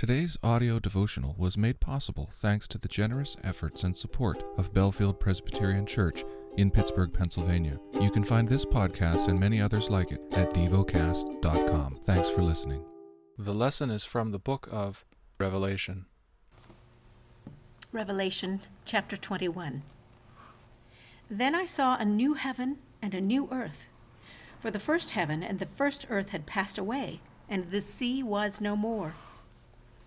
Today's audio devotional was made possible thanks to the generous efforts and support of Bellefield Presbyterian Church in Pittsburgh, Pennsylvania. You can find this podcast and many others like it at devocast.com. Thanks for listening. The lesson is from the book of Revelation. Revelation chapter 21. Then I saw a new heaven and a new earth. For the first heaven and the first earth had passed away, and the sea was no more.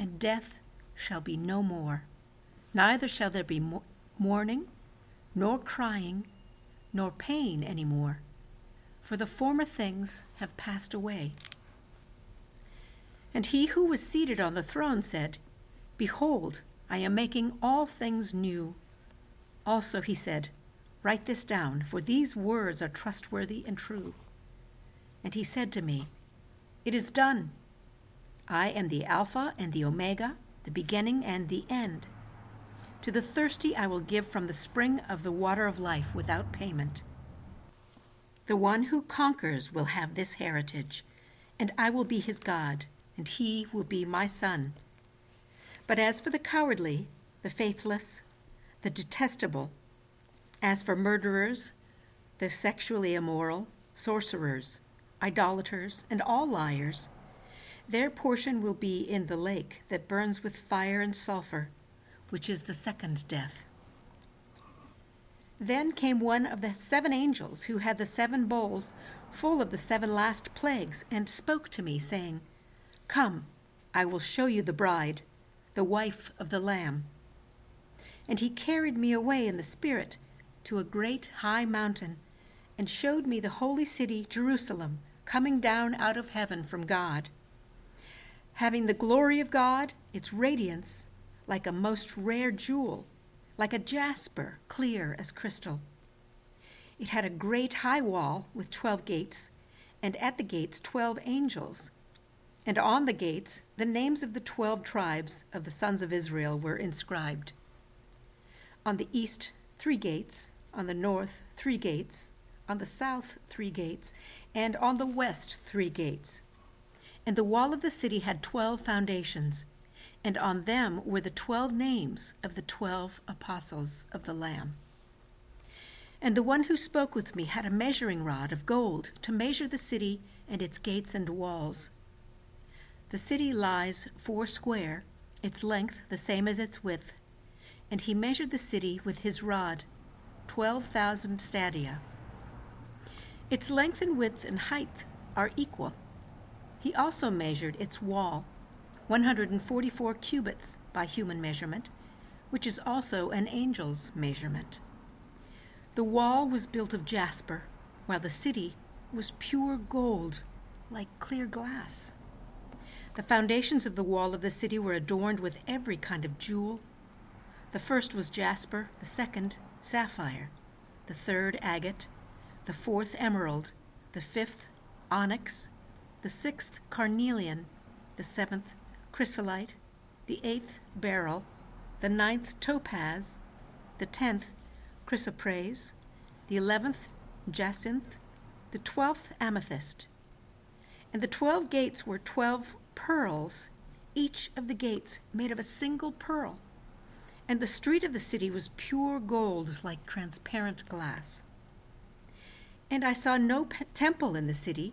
and death shall be no more. Neither shall there be mourning, nor crying, nor pain any more, for the former things have passed away. And he who was seated on the throne said, Behold, I am making all things new. Also he said, Write this down, for these words are trustworthy and true. And he said to me, It is done. I am the Alpha and the Omega, the beginning and the end. To the thirsty I will give from the spring of the water of life without payment. The one who conquers will have this heritage, and I will be his God, and he will be my son. But as for the cowardly, the faithless, the detestable, as for murderers, the sexually immoral, sorcerers, idolaters, and all liars, their portion will be in the lake that burns with fire and sulfur, which is the second death. Then came one of the seven angels who had the seven bowls full of the seven last plagues, and spoke to me, saying, Come, I will show you the bride, the wife of the Lamb. And he carried me away in the Spirit to a great high mountain, and showed me the holy city, Jerusalem, coming down out of heaven from God having the glory of God, its radiance like a most rare jewel, like a jasper, clear as crystal. It had a great high wall with twelve gates, and at the gates twelve angels. And on the gates the names of the twelve tribes of the sons of Israel were inscribed. On the east, three gates, on the north, three gates, on the south, three gates, and on the west, three gates. And the wall of the city had twelve foundations, and on them were the twelve names of the twelve apostles of the Lamb. And the one who spoke with me had a measuring rod of gold to measure the city and its gates and walls. The city lies four square, its length the same as its width, and he measured the city with his rod, twelve thousand stadia. Its length and width and height are equal he also measured its wall, 144 cubits by human measurement, which is also an angel's measurement. The wall was built of jasper, while the city was pure gold, like clear glass. The foundations of the wall of the city were adorned with every kind of jewel. The first was jasper, the second, sapphire, the third, agate, the fourth, emerald, the fifth, onyx, the sixth carnelian, the seventh chrysolite, the eighth beryl, the ninth topaz, the tenth chrysoprase, the eleventh jacinth, the twelfth amethyst. And the twelve gates were twelve pearls, each of the gates made of a single pearl. And the street of the city was pure gold like transparent glass. And I saw no pe- temple in the city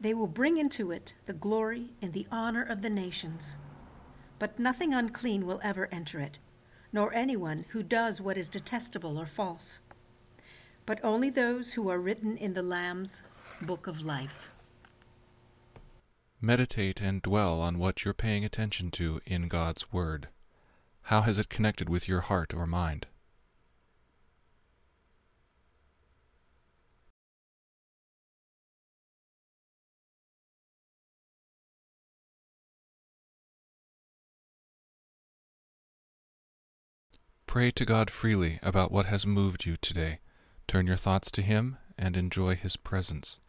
They will bring into it the glory and the honor of the nations. But nothing unclean will ever enter it, nor anyone who does what is detestable or false, but only those who are written in the Lamb's book of life. Meditate and dwell on what you're paying attention to in God's Word. How has it connected with your heart or mind? Pray to God freely about what has moved you today. Turn your thoughts to Him and enjoy His presence.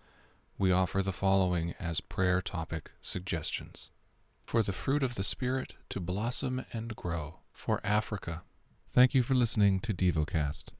We offer the following as prayer topic suggestions For the fruit of the Spirit to blossom and grow, for Africa. Thank you for listening to DevoCast.